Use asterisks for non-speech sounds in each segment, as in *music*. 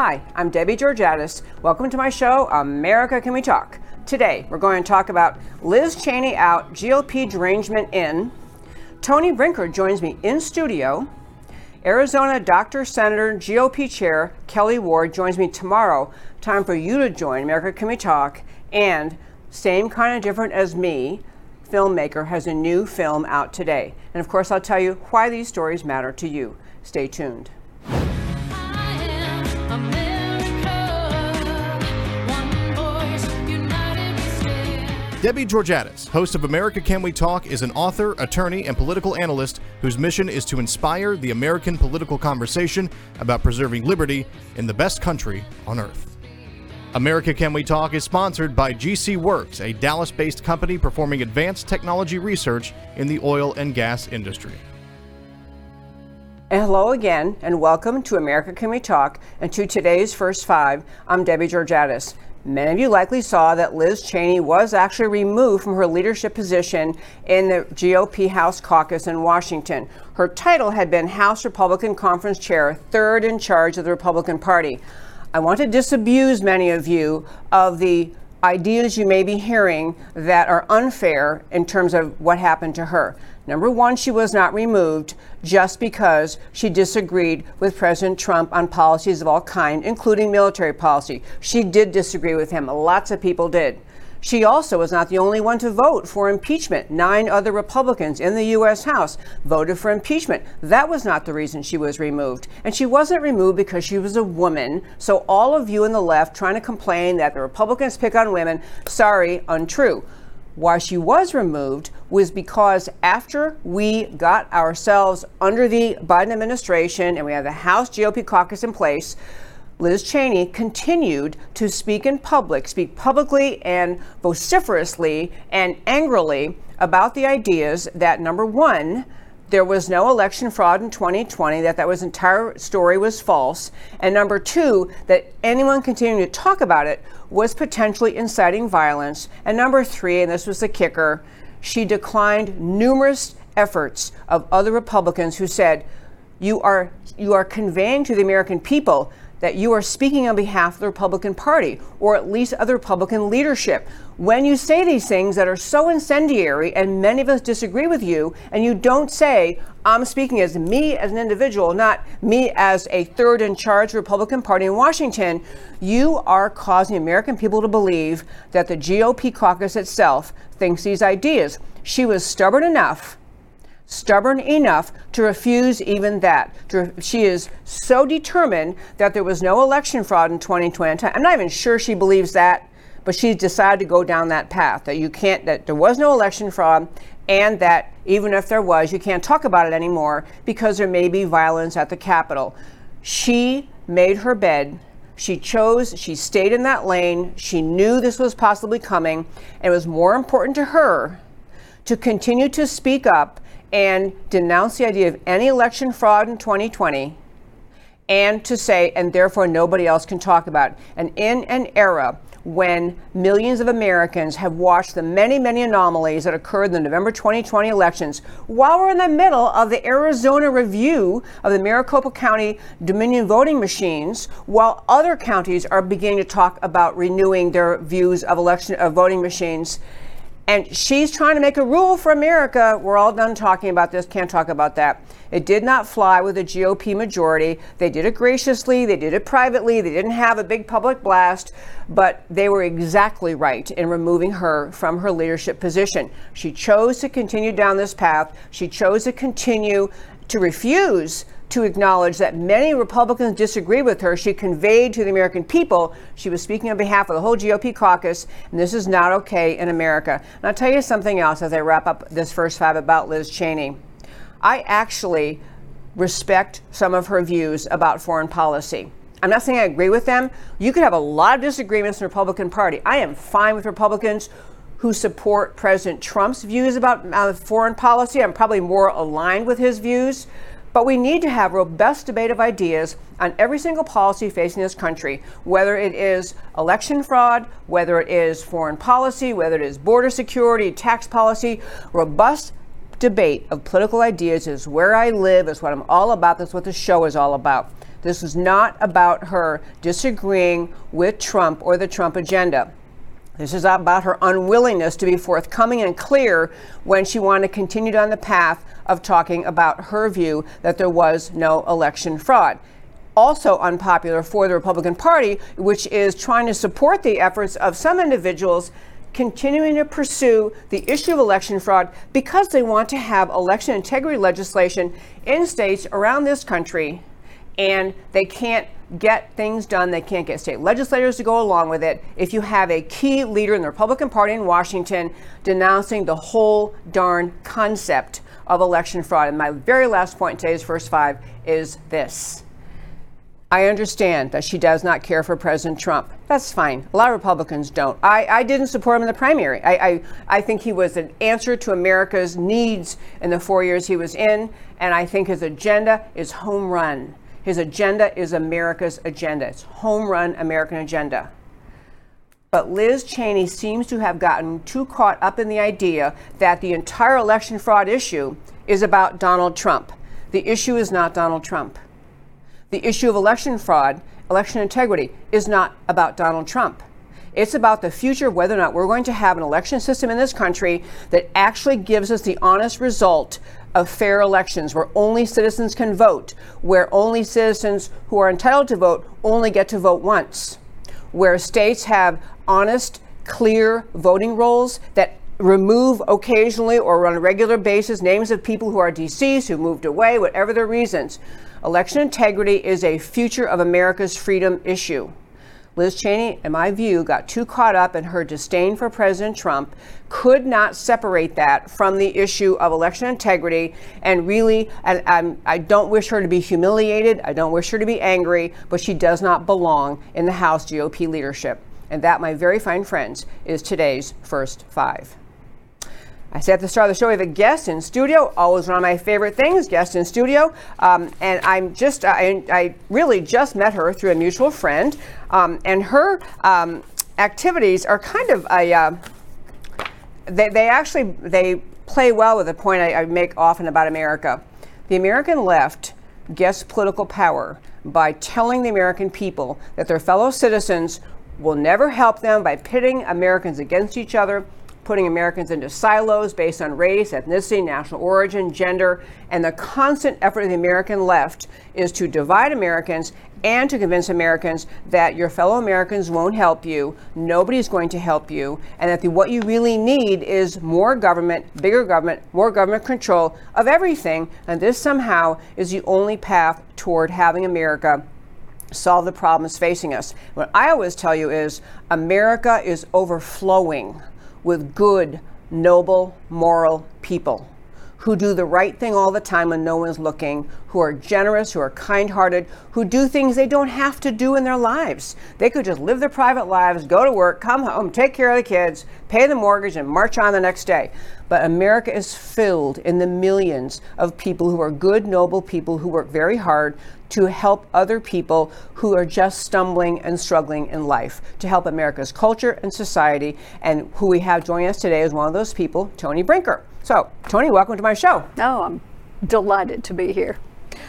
Hi, I'm Debbie Georgatos. Welcome to my show, America Can We Talk? Today, we're going to talk about Liz Cheney out, GOP derangement in. Toni Brinker joins me in studio. Arizona Dr. Senator GOP Chair Kelli Ward joins me tomorrow. Time for you to join America Can We Talk? And same kind of different as me, filmmaker has a new film out today. And of course, I'll tell you why these stories matter to you. Stay tuned. Debbie Georgatos, host of America Can We Talk, is an author, attorney, and political analyst whose mission is to inspire the American political conversation about preserving liberty in the best country on earth. America Can We Talk is sponsored by GC Works, a Dallas based company performing advanced technology research in the oil and gas industry. And hello again, and welcome to America Can We Talk and to today's First Five. I'm Debbie Georgatos. Many of you likely saw that Liz Cheney was actually removed from her leadership position in the GOP House caucus in Washington. Her title had been House Republican Conference Chair, third in charge of the Republican Party. I want to disabuse many of you of the ideas you may be hearing that are unfair in terms of what happened to her. Number one, she was not removed just because she disagreed with President Trump on policies of all kinds, including military policy. She did disagree with him. Lots of people did. She also was not the only one to vote for impeachment. Nine other Republicans in the U.S. House voted for impeachment. That was not the reason she was removed. And she wasn't removed because she was a woman. So, all of you in the left trying to complain that the Republicans pick on women, sorry, untrue why she was removed was because after we got ourselves under the Biden administration and we had the House GOP caucus in place, Liz Cheney continued to speak in public, speak publicly and vociferously and angrily about the ideas that number one, there was no election fraud in 2020, that that was entire story was false, and number two, that anyone continuing to talk about it was potentially inciting violence, and number three, and this was the kicker, she declined numerous efforts of other Republicans who said, you are, you are conveying to the American people that you are speaking on behalf of the Republican Party or at least other Republican leadership. When you say these things that are so incendiary and many of us disagree with you, and you don't say, I'm speaking as me as an individual, not me as a third in charge Republican Party in Washington, you are causing American people to believe that the GOP caucus itself thinks these ideas. She was stubborn enough stubborn enough to refuse even that. She is so determined that there was no election fraud in 2020. I'm not even sure she believes that, but she's decided to go down that path that you can't, that there was no election fraud, and that even if there was, you can't talk about it anymore because there may be violence at the Capitol. She made her bed. She chose, she stayed in that lane. She knew this was possibly coming. And it was more important to her to continue to speak up and denounce the idea of any election fraud in 2020 and to say, and therefore nobody else can talk about. It. And in an era when millions of Americans have watched the many, many anomalies that occurred in the November 2020 elections, while we're in the middle of the Arizona review of the Maricopa County Dominion voting machines, while other counties are beginning to talk about renewing their views of election of voting machines, and she's trying to make a rule for America. We're all done talking about this, can't talk about that. It did not fly with a GOP majority. They did it graciously, they did it privately, they didn't have a big public blast, but they were exactly right in removing her from her leadership position. She chose to continue down this path, she chose to continue to refuse to acknowledge that many Republicans disagree with her. She conveyed to the American people she was speaking on behalf of the whole GOP caucus, and this is not okay in America. And I'll tell you something else as I wrap up this first five about Liz Cheney. I actually respect some of her views about foreign policy. I'm not saying I agree with them. You could have a lot of disagreements in the Republican Party. I am fine with Republicans who support President Trump's views about uh, foreign policy. I'm probably more aligned with his views. But we need to have robust debate of ideas on every single policy facing this country, whether it is election fraud, whether it is foreign policy, whether it is border security, tax policy. Robust debate of political ideas is where I live, is what I'm all about. That's what the show is all about. This is not about her disagreeing with Trump or the Trump agenda. This is about her unwillingness to be forthcoming and clear when she wanted to continue down the path of talking about her view that there was no election fraud. Also unpopular for the Republican Party, which is trying to support the efforts of some individuals continuing to pursue the issue of election fraud because they want to have election integrity legislation in states around this country and they can't get things done. They can't get state legislators to go along with it. If you have a key leader in the Republican Party in Washington denouncing the whole darn concept of election fraud. And my very last point today's first five is this. I understand that she does not care for President Trump. That's fine. A lot of Republicans don't. I, I didn't support him in the primary. I, I, I think he was an answer to America's needs in the four years he was in, and I think his agenda is home run. His agenda is America's agenda. It's home run American agenda. But Liz Cheney seems to have gotten too caught up in the idea that the entire election fraud issue is about Donald Trump. The issue is not Donald Trump. The issue of election fraud, election integrity, is not about Donald Trump. It's about the future of whether or not we're going to have an election system in this country that actually gives us the honest result of fair elections where only citizens can vote, where only citizens who are entitled to vote only get to vote once, where states have honest, clear voting rolls that remove occasionally or on a regular basis names of people who are deceased, who moved away, whatever their reasons. Election integrity is a future of America's freedom issue. Liz Cheney, in my view, got too caught up in her disdain for President Trump, could not separate that from the issue of election integrity, and really, and I'm, I don't wish her to be humiliated. I don't wish her to be angry, but she does not belong in the House GOP leadership. And that, my very fine friends, is today's first five. I said at the start of the show, we have a guest in studio. Always one of my favorite things, guest in studio. Um, and I'm just, I, I, really just met her through a mutual friend. Um, and her um, activities are kind of a, uh, they, they actually, they play well with the point I, I make often about America. The American left gets political power by telling the American people that their fellow citizens will never help them by pitting Americans against each other putting Americans into silos based on race, ethnicity, national origin, gender, and the constant effort of the American left is to divide Americans and to convince Americans that your fellow Americans won't help you, nobody's going to help you, and that the, what you really need is more government, bigger government, more government control of everything, and this somehow is the only path toward having America solve the problems facing us. What I always tell you is America is overflowing with good, noble, moral people who do the right thing all the time when no one's looking, who are generous, who are kind hearted, who do things they don't have to do in their lives. They could just live their private lives, go to work, come home, take care of the kids, pay the mortgage, and march on the next day. But America is filled in the millions of people who are good, noble people who work very hard to help other people who are just stumbling and struggling in life, to help America's culture and society. And who we have joining us today is one of those people, Toni Brinker. So, Toni, welcome to my show. Oh, I'm delighted to be here.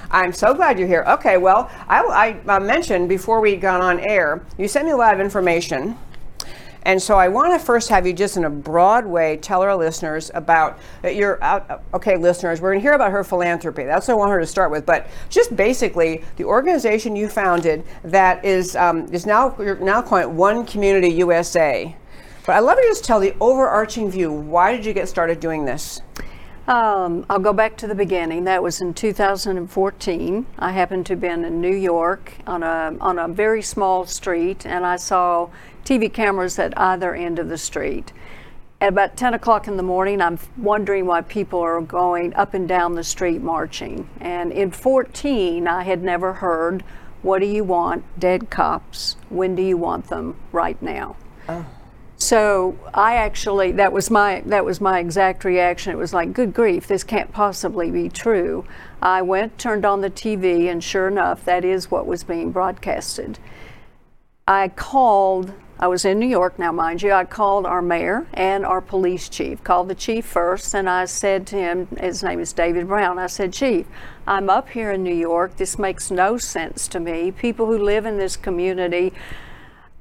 I'm so glad you're here. Okay, well, I, I uh, mentioned before we got on air, you sent me a lot of information. And so I want to first have you just in a broad way tell our listeners about uh, your out. Uh, okay, listeners, we're going to hear about her philanthropy. That's what I want her to start with. But just basically, the organization you founded that is um, is now you're now calling One Community USA. But I'd love to just tell the overarching view. Why did you get started doing this? Um, I'll go back to the beginning. That was in 2014. I happened to have been in New York on a on a very small street, and I saw TV cameras at either end of the street. At about 10 o'clock in the morning, I'm wondering why people are going up and down the street marching. And in 14, I had never heard, "What do you want? Dead cops. When do you want them? Right now." Oh. So I actually that was my that was my exact reaction. It was like, good grief, this can't possibly be true. I went, turned on the TV, and sure enough, that is what was being broadcasted. I called I was in New York now, mind you. I called our mayor and our police chief. Called the chief first, and I said to him, his name is David Brown. I said, Chief, I'm up here in New York. This makes no sense to me. People who live in this community,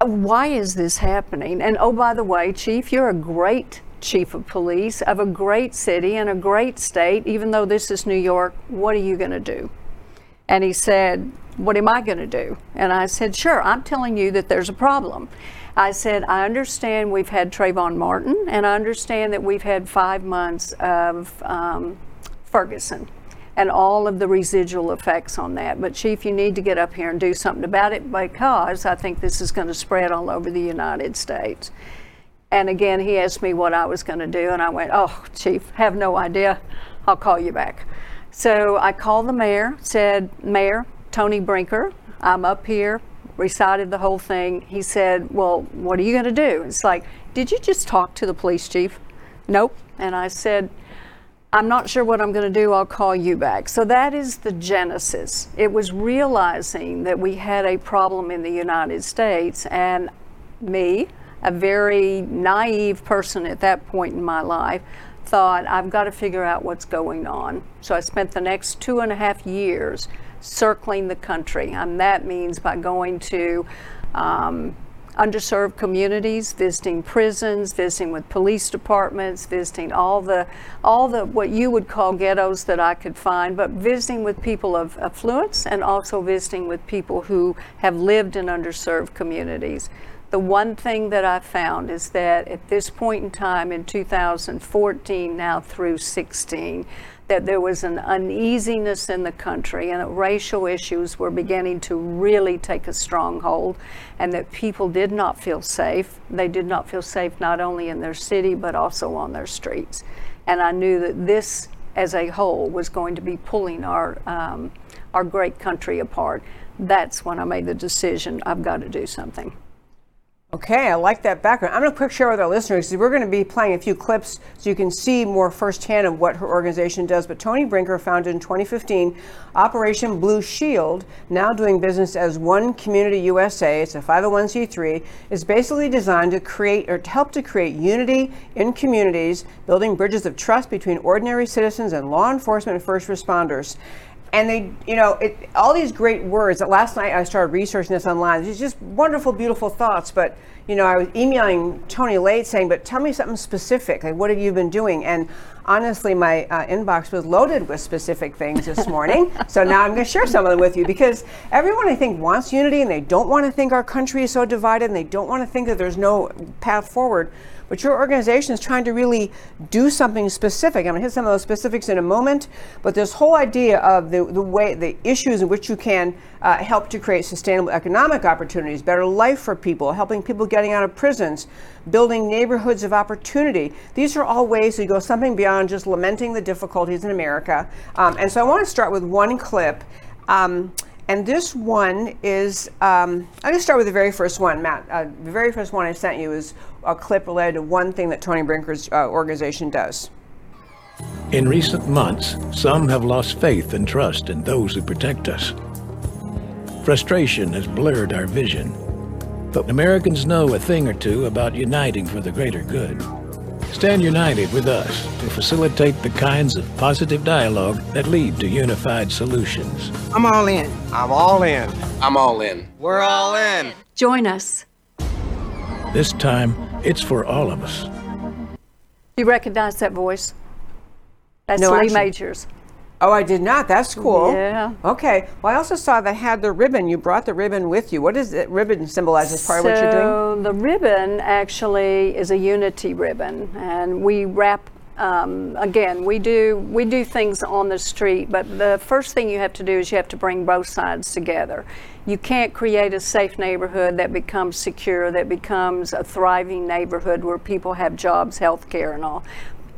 why is this happening? And oh, by the way, Chief, you're a great chief of police of a great city and a great state. Even though this is New York, what are you going to do? And he said, What am I going to do? And I said, Sure, I'm telling you that there's a problem. I said, I understand we've had Trayvon Martin, and I understand that we've had five months of um, Ferguson and all of the residual effects on that. But, Chief, you need to get up here and do something about it because I think this is going to spread all over the United States. And again, he asked me what I was going to do, and I went, Oh, Chief, have no idea. I'll call you back. So I called the mayor, said, Mayor, Toni Brinker, I'm up here recited the whole thing. He said, Well, what are you going to do? It's like, Did you just talk to the police chief? Nope. And I said, I'm not sure what I'm going to do. I'll call you back. So that is the genesis. It was realizing that we had a problem in the United States, and me, a very naive person at that point in my life, thought, I've got to figure out what's going on. So I spent the next two and a half years circling the country. And that means by going to um, underserved communities, visiting prisons, visiting with police departments, visiting all the all the what you would call ghettos that I could find, but visiting with people of affluence and also visiting with people who have lived in underserved communities. The one thing that I found is that at this point in time in 2014 now through 16 that there was an uneasiness in the country and that racial issues were beginning to really take a stronghold and that people did not feel safe. They did not feel safe not only in their city but also on their streets. And I knew that this as a whole was going to be pulling our, um, our great country apart. That's when I made the decision I've got to do something. Okay, I like that background. I'm going to quick share with our listeners. We're going to be playing a few clips so you can see more firsthand of what her organization does. But Toni Brinker founded in 2015 Operation Blue Shield, now doing business as One Community USA. It's a 501c3. It's basically designed to create or to help to create unity in communities, building bridges of trust between ordinary citizens and law enforcement and first responders and they, you know, it, all these great words. That last night I started researching this online. It's just wonderful, beautiful thoughts. But you know, I was emailing Toni late saying, "But tell me something specific. Like, what have you been doing?" And honestly, my uh, inbox was loaded with specific things this morning. *laughs* so now I'm going to share some of them with you because everyone I think wants unity, and they don't want to think our country is so divided, and they don't want to think that there's no path forward. But your organization is trying to really do something specific. I'm going to hit some of those specifics in a moment. But this whole idea of the, the way, the issues in which you can uh, help to create sustainable economic opportunities, better life for people, helping people getting out of prisons, building neighborhoods of opportunity. These are all ways to go something beyond just lamenting the difficulties in America. Um, and so I want to start with one clip. Um, and this one is, um, I'm going to start with the very first one, Matt. Uh, the very first one I sent you is a clip related to one thing that Toni Brinker's uh, organization does. In recent months, some have lost faith and trust in those who protect us. Frustration has blurred our vision, but Americans know a thing or two about uniting for the greater good. Stand united with us to facilitate the kinds of positive dialogue that lead to unified solutions. I'm all in. I'm all in. I'm all in. We're all in. Join us. This time, it's for all of us. You recognize that voice? That's No, Lee actually- Majors. Oh, I did not. That's cool. Yeah. Okay. Well, I also saw that had the ribbon. You brought the ribbon with you. What does that ribbon symbolize as part of what you're doing? So the ribbon actually is a unity ribbon, and we wrap. Um, again, we do we do things on the street, but the first thing you have to do is you have to bring both sides together. You can't create a safe neighborhood that becomes secure, that becomes a thriving neighborhood where people have jobs, health care, and all.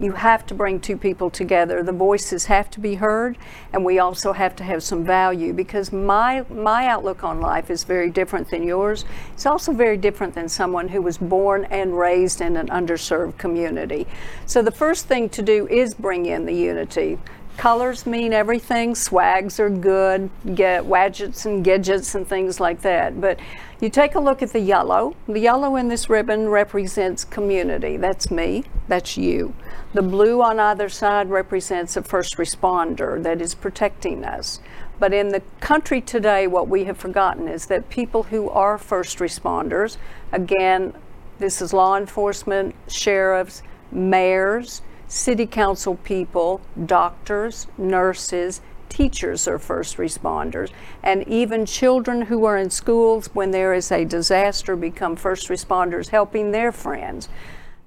You have to bring two people together. The voices have to be heard, and we also have to have some value because my my outlook on life is very different than yours. It's also very different than someone who was born and raised in an underserved community. So the first thing to do is bring in the unity colors mean everything. Swags are good, get wadgets and gadgets and things like that. But you take a look at the yellow. The yellow in this ribbon represents community. That's me. That's you. The blue on either side represents a first responder that is protecting us. But in the country today, what we have forgotten is that people who are first responders, again, this is law enforcement, sheriffs, mayors, city council people, doctors, nurses, teachers are first responders, and even children who are in schools when there is a disaster become first responders helping their friends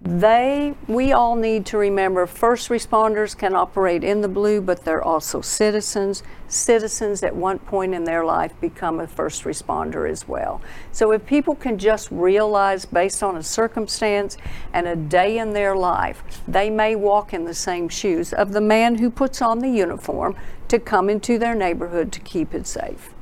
they we all need to remember first responders can operate in the blue but they're also citizens. Citizens at one point in their life become a first responder as well. So if people can just realize based on a circumstance and a day in their life they may walk in the same shoes of the man who puts on the uniform to come into their neighborhood to keep it safe.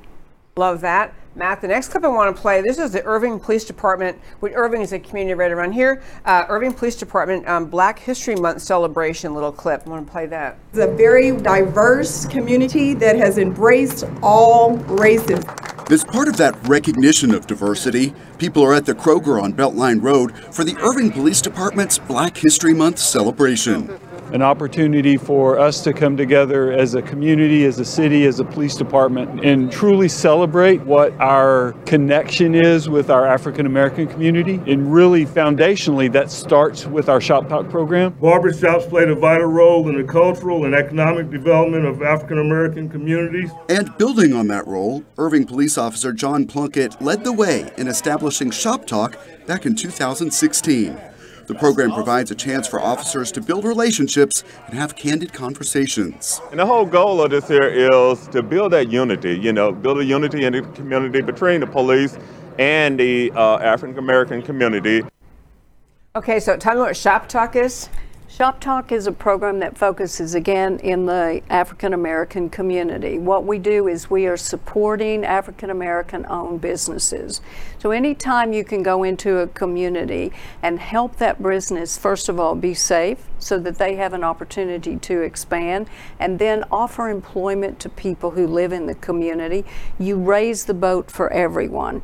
Love that Matt, the next clip I want to play, this is the Irving Police Department, which Irving is a community right around here. Uh, Irving Police Department um, Black History Month celebration little clip. I want to play that. It's a very diverse community that has embraced all races. As part of that recognition of diversity, people are at the Kroger on Beltline Road for the Irving Police Department's Black History Month celebration an opportunity for us to come together as a community, as a city, as a police department, and truly celebrate what our connection is with our African American community. And really, foundationally, that starts with our Shop Talk program. Barbershops played a vital role in the cultural and economic development of African American communities. And building on that role, Irving police officer John Plunkett led the way in establishing Shop Talk back in 2016. The program provides a chance for officers to build relationships and have candid conversations. And the whole goal of this here is to build that unity, you know, build a unity in the community between the police and the uh, African American community. Okay, so tell me what Shop Talk is. Shop Talk is a program that focuses again in the African American community. What we do is we are supporting African American owned businesses. So anytime you can go into a community and help that business, first of all, be safe so that they have an opportunity to expand, and then offer employment to people who live in the community, you raise the boat for everyone.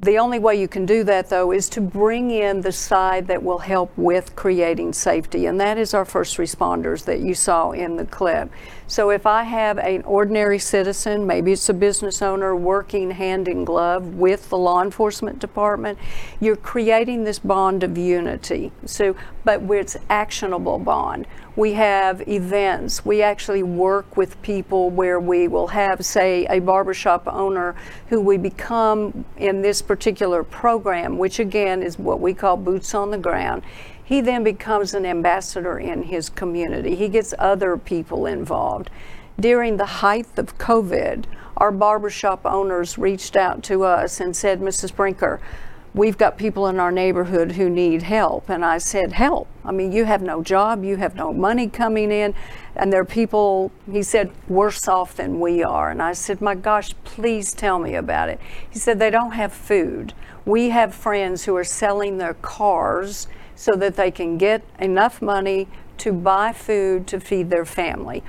The only way you can do that, though, is to bring in the side that will help with creating safety, and that is our first responders that you saw in the clip. So, if I have an ordinary citizen, maybe it's a business owner working hand in glove with the law enforcement department, you're creating this bond of unity. So, but it's actionable bond we have events. We actually work with people where we will have, say, a barbershop owner who we become in this particular program, which again is what we call boots on the ground. He then becomes an ambassador in his community. He gets other people involved. During the height of COVID, our barbershop owners reached out to us and said, Mrs. Brinker, we've got people in our neighborhood who need help. And I said, Help. I mean, you have no job, you have no money coming in, and there are people, he said, worse off than we are. And I said, My gosh, please tell me about it. He said, They don't have food. We have friends who are selling their cars so that they can get enough money to buy food to feed their family.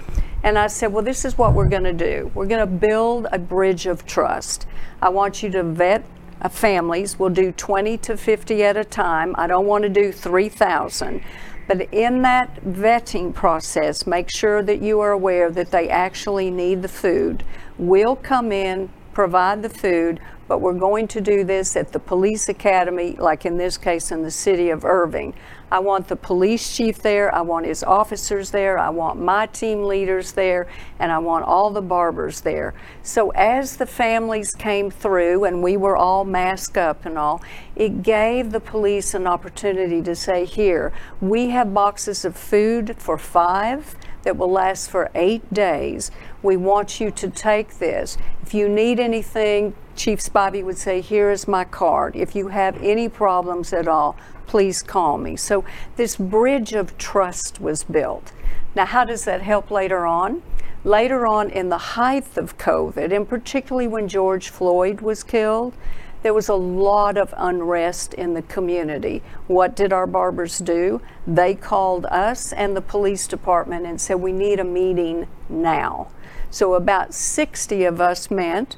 And I said, Well, this is what we're going to do. We're going to build a bridge of trust. I want you to vet uh, families. We'll do 20 to 50 at a time. I don't want to do 3,000. But in that vetting process, make sure that you are aware that they actually need the food. We'll come in, provide the food, but we're going to do this at the police academy, like in this case in the city of Irving. I want the police chief there, I want his officers there, I want my team leaders there, and I want all the barbers there. So as the families came through and we were all masked up and all, it gave the police an opportunity to say, Here, we have boxes of food for five that will last for eight days. We want you to take this. If you need anything, Chief Spivey would say, Here is my card. If you have any problems at all, please call me. So this bridge of trust was built. Now, how does that help later on? Later on, in the height of COVID, and particularly when George Floyd was killed, there was a lot of unrest in the community. What did our barbers do? They called us and the police department and said, We need a meeting now. So about 60 of us met.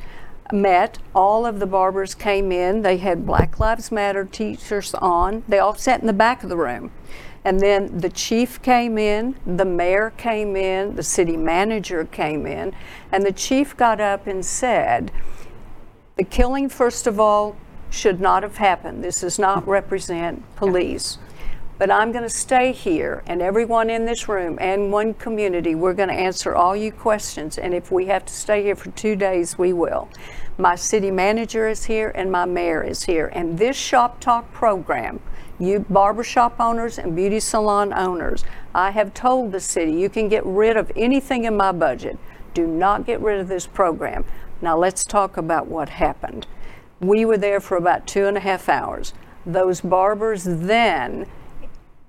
Met. All of the barbers came in. They had Black Lives Matter t shirts on. They all sat in the back of the room. And then the chief came in, the mayor came in, the city manager came in, and the chief got up and said, The killing, first of all, should not have happened. This does not represent police. But I'm going to stay here, and everyone in this room and one community, we're going to answer all you questions. And if we have to stay here for two days, we will. My city manager is here, and my mayor is here. And this Shop Talk program you barbershop owners and beauty salon owners, I have told the city you can get rid of anything in my budget. Do not get rid of this program. Now let's talk about what happened. We were there for about two and a half hours. Those barbers then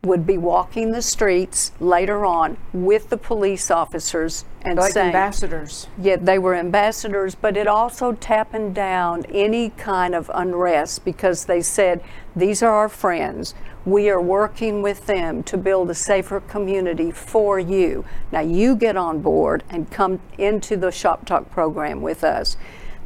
would be walking the streets later on with the police officers and like saying, ambassadors. Yeah, they were ambassadors, but it also tapping down any kind of unrest because they said, these are our friends. We are working with them to build a safer community for you. Now you get on board and come into the Shop Talk program with us.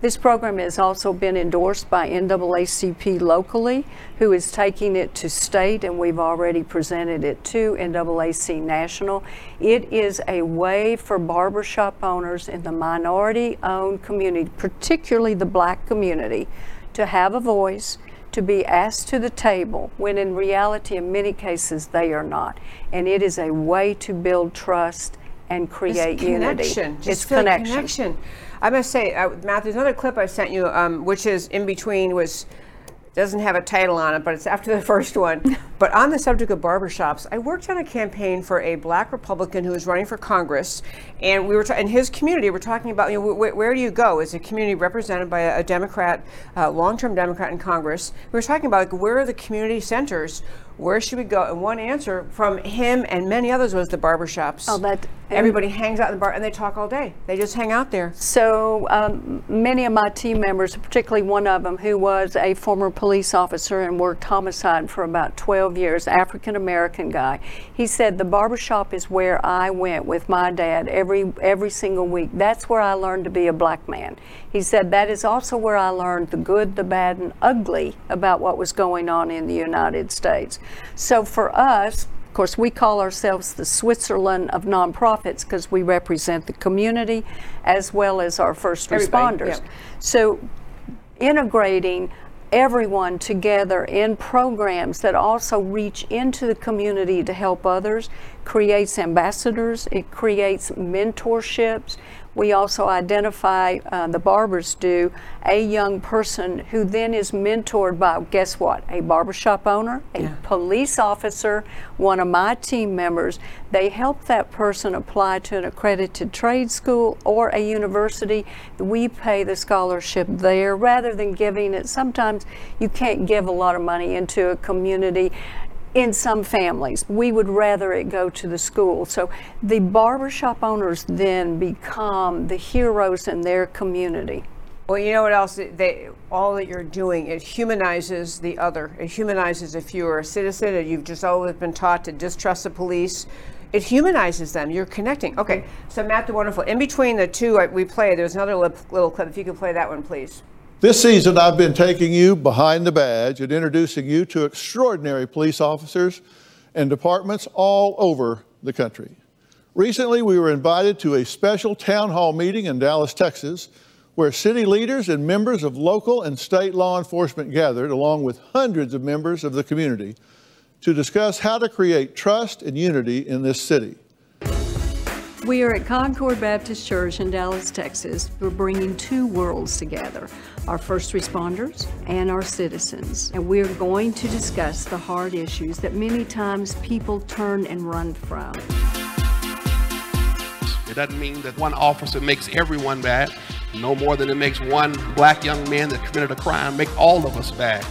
This program has also been endorsed by NAACP locally, who is taking it to state, and we've already presented it to NAAC National. It is a way for barbershop owners in the minority owned community, particularly the black community, to have a voice, to be asked to the table, when in reality, in many cases, they are not. And it is a way to build trust and create it's unity. Connection. Just it's connection. connection. I must say, uh, another clip I sent you, um, which is in between, was doesn't have a title on it, but it's after the *laughs* first one. but on the subject of barbershops, I worked on a campaign for a black Republican who was running for Congress, and we were in his community. We're talking about you know wh- where do you go? Is a community represented by a, a Democrat, uh, long-term Democrat in Congress? We were talking about like, where are the community centers where should we go? And one answer from him and many others was the barbershops. Oh, that everybody hangs out in the bar and they talk all day. They just hang out there. So um, many of my team members, particularly one of them who was a former police officer and worked homicide for about 12 years, African American guy, he said the barber shop is where I went with my dad every every single week. That's where I learned to be a black man. He said that is also where I learned the good, the bad, and ugly about what was going on in the United States. So for us, of course, we call ourselves the Switzerland of nonprofits because we represent the community as well as our first Everybody, responders. So integrating everyone together in programs that also reach into the community to help others creates ambassadors, it creates mentorships. We also identify, uh, the barbers do, a young person who then is mentored by, guess what, a barbershop owner, a Yeah. police officer, one of my team members. They help that person apply to an accredited trade school or a university. We pay the scholarship there rather than giving it. Sometimes you can't give a lot of money into a community in some families. We would rather it go to the school. So the barbershop owners then become the heroes in their community. Well, you know what else? They, all that you're doing, it humanizes the other. It humanizes if you're a citizen and you've just always been taught to distrust the police. It humanizes them. You're connecting. Okay, so Matt the Wonderful. In between the two we play, there's another little clip. If you could play that one, please. This season, I've been taking you behind the badge and introducing you to extraordinary police officers and departments all over the country. Recently, we were invited to a special town hall meeting in Dallas, Texas, where city leaders and members of local and state law enforcement gathered, along with hundreds of members of the community, to discuss how to create trust and unity in this city. We are at Concord Baptist Church in Dallas, Texas. We're bringing two worlds together our first responders and our citizens. And we're going to discuss the hard issues that many times people turn and run from. It doesn't mean that one officer makes everyone bad, no more than it makes one black young man that committed a crime make all of us bad.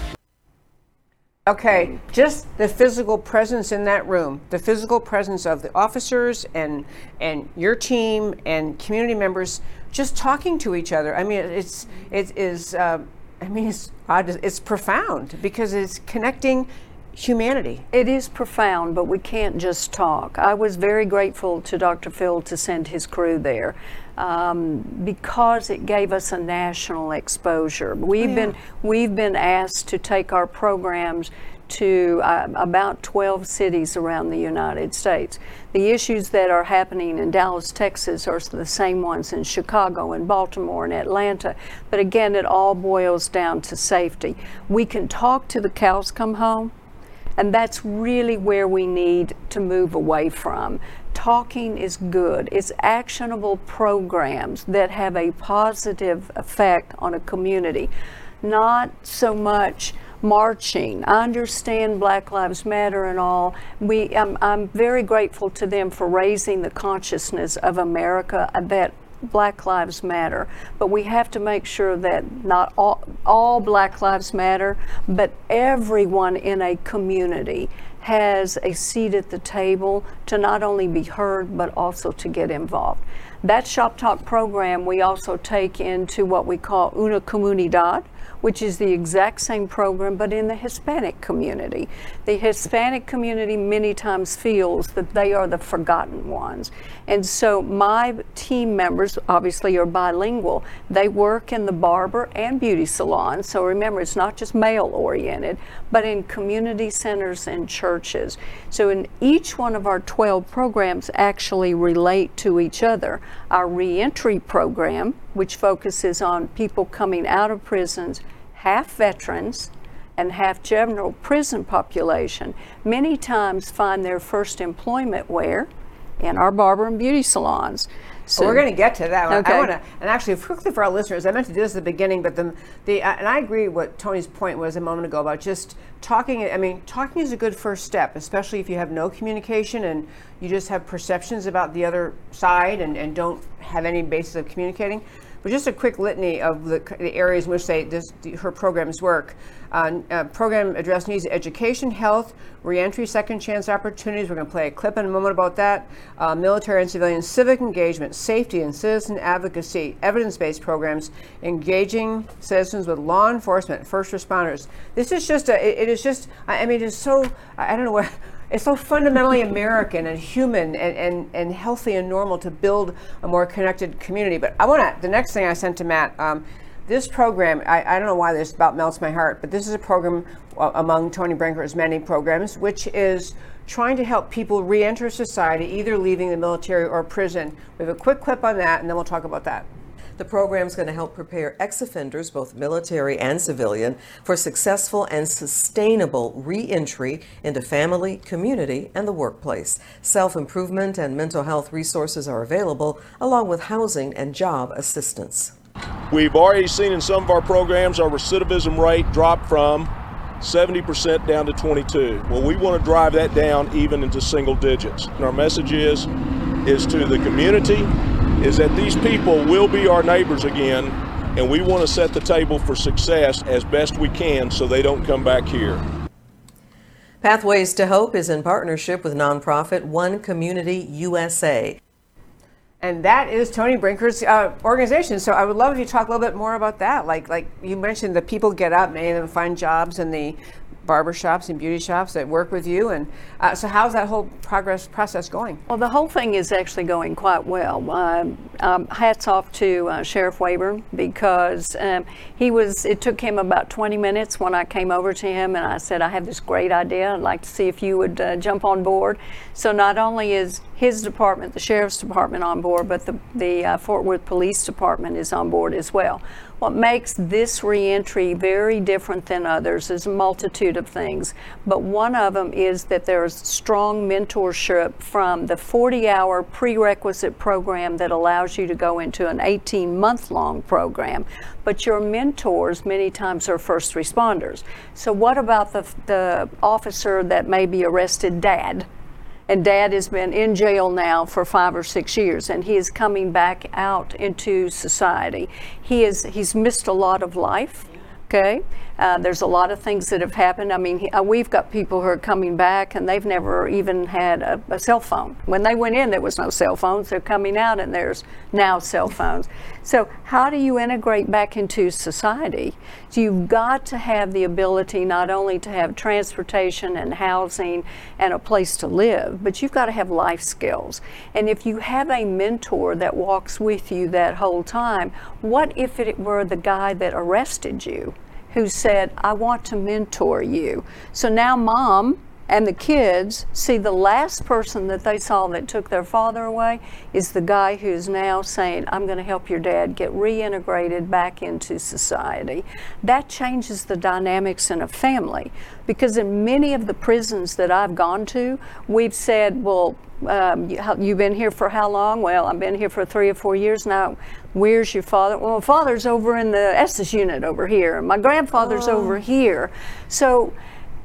Okay, just the physical presence in that room, the physical presence of the officers and and your team and community members just talking to each other. I mean, it's it is. Uh, I mean, it's it's profound because it's connecting humanity. It is profound, but we can't just talk. I was very grateful to Dr. Phil to send his crew there. Um, because it gave us a national exposure. We've yeah. been we've been asked to take our programs to uh, about 12 cities around the United States. The issues that are happening in Dallas, Texas are the same ones in Chicago and Baltimore and Atlanta. But again, it all boils down to safety. We can talk to the cows come home, and that's really where we need to move away from. Talking is good. It's actionable programs that have a positive effect on a community, not so much marching. I understand Black Lives Matter and all. We, I'm, I'm very grateful to them for raising the consciousness of America uh, that Black Lives Matter, but we have to make sure that not all, all Black Lives Matter, but everyone in a community has a seat at the table to not only be heard, but also to get involved. That Shop Talk program we also take into what we call Una Comunidad, which is the exact same program but in the Hispanic community. The Hispanic community many times feels that they are the forgotten ones. And so my team members obviously are bilingual. They work in the barber and beauty salon. So remember, it's not just male oriented, but in community centers and churches. So in each one of our 12 programs actually relate to each other. Our reentry program, which focuses on people coming out of prisons half veterans and half general prison population many times find their first employment where? In our barber and beauty salons. So well, we're going to get to that. Okay. I want to, and actually, quickly for our listeners, I meant to do this at the beginning, but the, the uh, and I agree what Toni's point was a moment ago about just talking. I mean, talking is a good first step, especially if you have no communication and you just have perceptions about the other side and, and don't have any basis of communicating. But just a quick litany of the, the areas in which they, this, her programs work. Uh, uh, program address needs education, health, reentry, second chance opportunities. We're going to play a clip in a moment about that. Uh, military and civilian civic engagement, safety and citizen advocacy, evidence based programs, engaging citizens with law enforcement, first responders. This is just a, it, it is just, I mean, it's so, I don't know what it's so fundamentally American and human and, and, and healthy and normal to build a more connected community. But I want to, the next thing I sent to Matt, um, this program, I, I, don't know why this about melts my heart, but this is a program uh, among Toni Brinker's many programs, which is trying to help people re enter society, either leaving the military or prison. We have a quick clip on that, and then we'll talk about that. The program is going to help prepare ex offenders, both military and civilian, for successful and sustainable reentry into family, community, and the workplace. Self improvement and mental health resources are available, along with housing and job assistance. We've already seen in some of our programs our recidivism rate drop from 70% down to 22. Well, we want to drive that down even into single digits. And our message is is to the community is that these people will be our neighbors again, and we want to set the table for success as best we can so they don't come back here. Pathways to Hope is in partnership with nonprofit One Community USA. And that is Toni Brinker's uh, organization. So I would love if you talk a little bit more about that. Like, like you mentioned, the people get up, many of them find jobs in the barber shops and beauty shops that work with you. And uh, so, how's that whole progress process going? Well, the whole thing is actually going quite well. Uh, um, hats off to uh, Sheriff Waybourn because um, he was. It took him about 20 minutes when I came over to him and I said, "I have this great idea. I'd like to see if you would uh, jump on board." So not only is his department, the sheriff's department, on board, but the the uh, Fort Worth Police Department is on board as well. What makes this reentry very different than others is a multitude of things, but one of them is that there's strong mentorship from the 40 hour prerequisite program that allows you to go into an 18 month long program. But your mentors many times are first responders. So, what about the, the officer that may be arrested dad? And dad has been in jail now for five or six years and he is coming back out into society. He is he's missed a lot of life okay uh, there's a lot of things that have happened. I mean, uh, we've got people who are coming back and they've never even had a, a, cell phone. When they went in, there was no cell phones. They're coming out and there's now cell phones. So, how do you integrate back into society? So you've got to have the ability not only to have transportation and housing and a place to live, but you've got to have life skills. And if you have a mentor that walks with you that whole time, what if it were the guy that arrested you? Who said, I want to mentor you. So now mom and the kids see the last person that they saw that took their father away is the guy who's now saying, I'm going to help your dad get reintegrated back into society. That changes the dynamics in a family because in many of the prisons that I've gone to, we've said, well, um, you, have been here for how long? Well, I've been here for three or four years now. Where's your father? Well, father's over in the Estes unit over here. My grandfather's oh. over here. So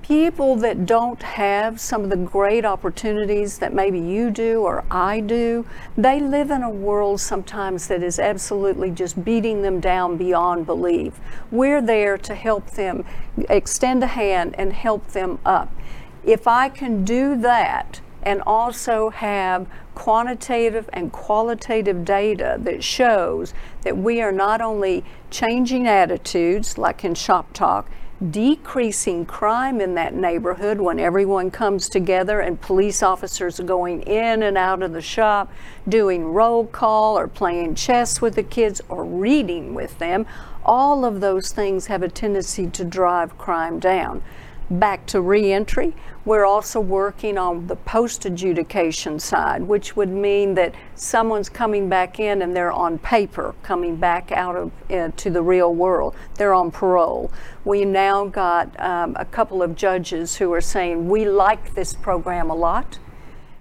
people that don't have some of the great opportunities that maybe you do or I do, they live in a world sometimes that is absolutely just beating them down beyond belief. We're there to help them extend a hand and help them up. If I can do that, and also have quantitative and qualitative data that shows that we are not only changing attitudes, like in Shop Talk, decreasing crime in that neighborhood when everyone comes together and police officers are going in and out of the shop, doing roll call or playing chess with the kids or reading with them. All of those things have a tendency to drive crime down back to reentry. We're also working on the post adjudication side, which would mean that someone's coming back in and they're on paper, coming back out of uh, to the real world. They're on parole. We now got um, a couple of judges who are saying we like this program a lot.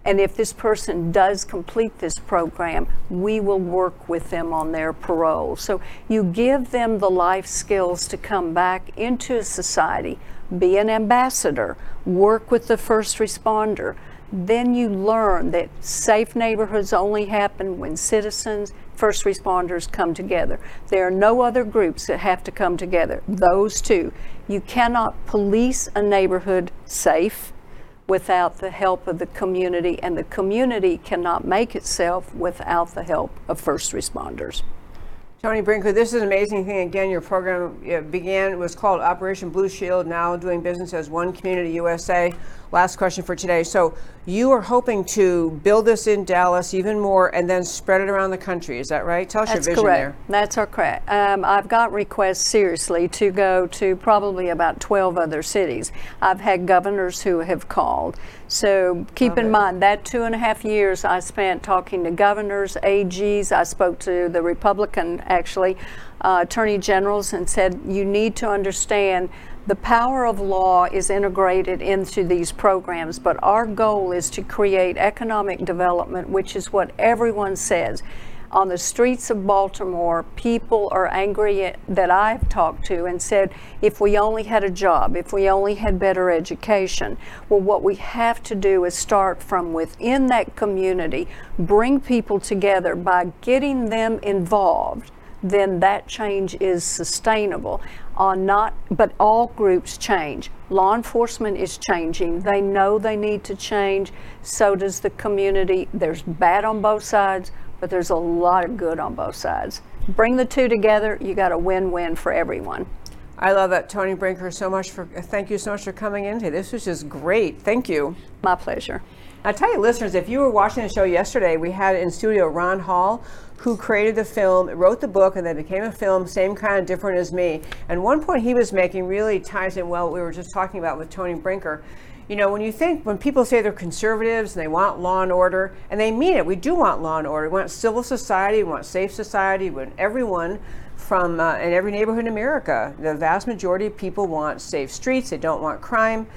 And if this person does complete this program, we will work with them on their parole. So you give them the life skills to come back into society be an ambassador, work with the first responder. Then you learn that safe neighborhoods only happen when citizens, first responders come together. There are no other groups that have to come together, those two. You cannot police a neighborhood safe without the help of the community, and the community cannot make itself without the help of first responders. Toni Brinker, this is an amazing thing. Again, your program began, was called Operation Blue Shield, now doing business as One Community USA. Last question for today. So, you are hoping to build this in Dallas even more and then spread it around the country. Is that right? Tell us That's your vision correct. there. That's our correct. Um, I've got requests seriously to go to probably about 12 other cities. I've had governors who have called. So keep in mind that two and a half years I spent talking to governors, AGs. I spoke to the Republican, actually, uh, attorney generals, and said, you need to understand the power of law is integrated into these programs, but our goal is to create economic development, which is what everyone says. On the streets of Baltimore, people are angry that I've talked to and said, if we only had a job, if we only had better education. Well, what we have to do is start from within that community, bring people together by getting them involved then that change is sustainable. Uh, not, but all groups change. Law enforcement is changing. They know they need to change. So does the community. There's bad on both sides, but there's a lot of good on both sides. Bring the two together, you got a win-win for everyone. I love that, Toni Brinker. So much for thank you so much for coming in today. This was just great. Thank you. My pleasure. I tell you, listeners, if you were watching the show yesterday, we had in studio Ron Hall, who created the film, wrote the book, and then became a film, same kind of different as me. And one point he was making really ties in well what we were just talking about with Toni Brinker. You know, when you think, when people say they're conservatives and they want law and order, and they mean it, we do want law and order. We want civil society, we want safe society, we want everyone from uh, in every neighborhood in America. The vast majority of people want safe streets, they don't want crime.